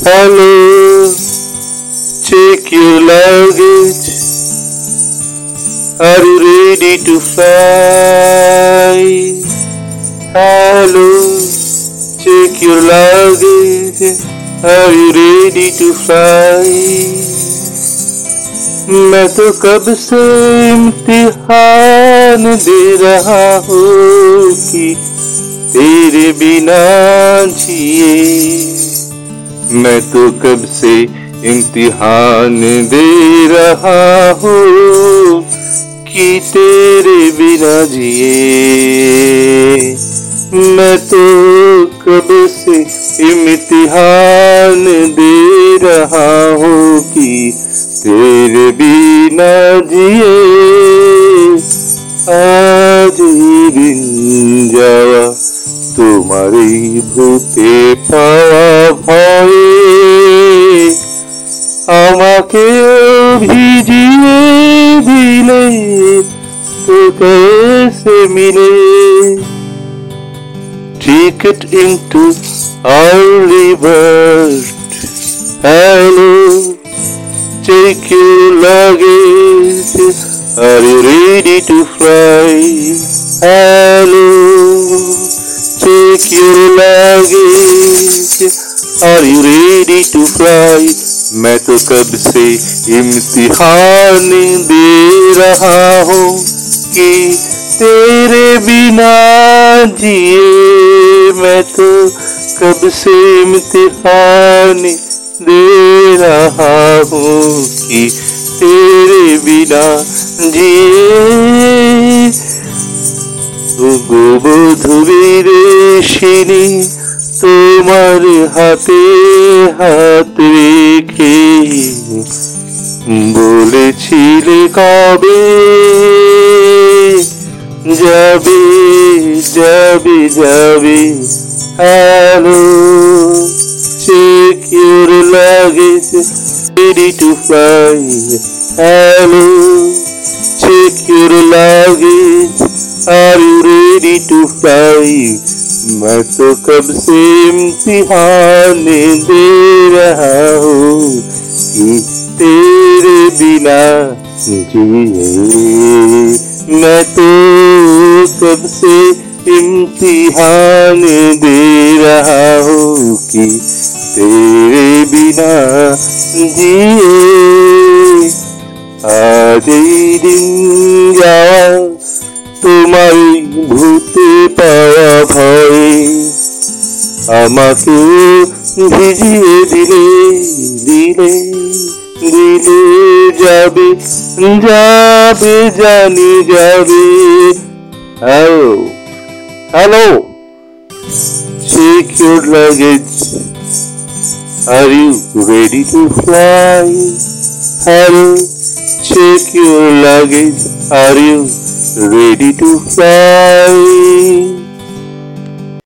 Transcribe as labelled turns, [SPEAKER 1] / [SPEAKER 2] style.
[SPEAKER 1] Hello, check your luggage. Are you ready to fly? Hello, check your luggage. Are you ready to fly? मैं तो कब से इम्तिहान दे रहा हूँ कि तेरे बिना जिए मैं तो कब से इम्तिहान दे रहा हूँ कि तेरे बिना जिए। मैं तो कब से इम्तिहान दे रहा हूँ कि तेरे बिना जिए। आज ही दिन जावा তোমার এই ভূতে পাওয়া ভয়ে আমাকে ভিজিয়ে দিলে তোকে সে মিলে Take it into our rivers. Hello, take your luggage. Are you ready to fly? Hello. Take your luggage Are you ready to fly? मैं तो कब से इम्तिहान दे रहा हूँ कि तेरे बिना जिए मैं तो कब से इम्तिहान दे रहा हूँ कि तेरे बिना जिए বধুবীরেশিনী তোমার হাতে হাত রেখে বলেছিলে কবে যাবে যাবে যাবে luggage ready to fly hello check your luggage are you मेरी टूटाई तो मैं तो कब से इम्तिहान दे रहा हूँ कि तेरे बिना जिए मैं तो कब से इम्तिहान दे रहा हूँ कि तेरे बिना जिए। आ दिन ভূতে পাওয়া ভয়ে আমাকে ভিজিয়ে দিলে দিলে দিলে যাবে যাবে, জানি যাবে hello hello check your luggage are you ready to fly hello check your luggage. Are you ready to fly?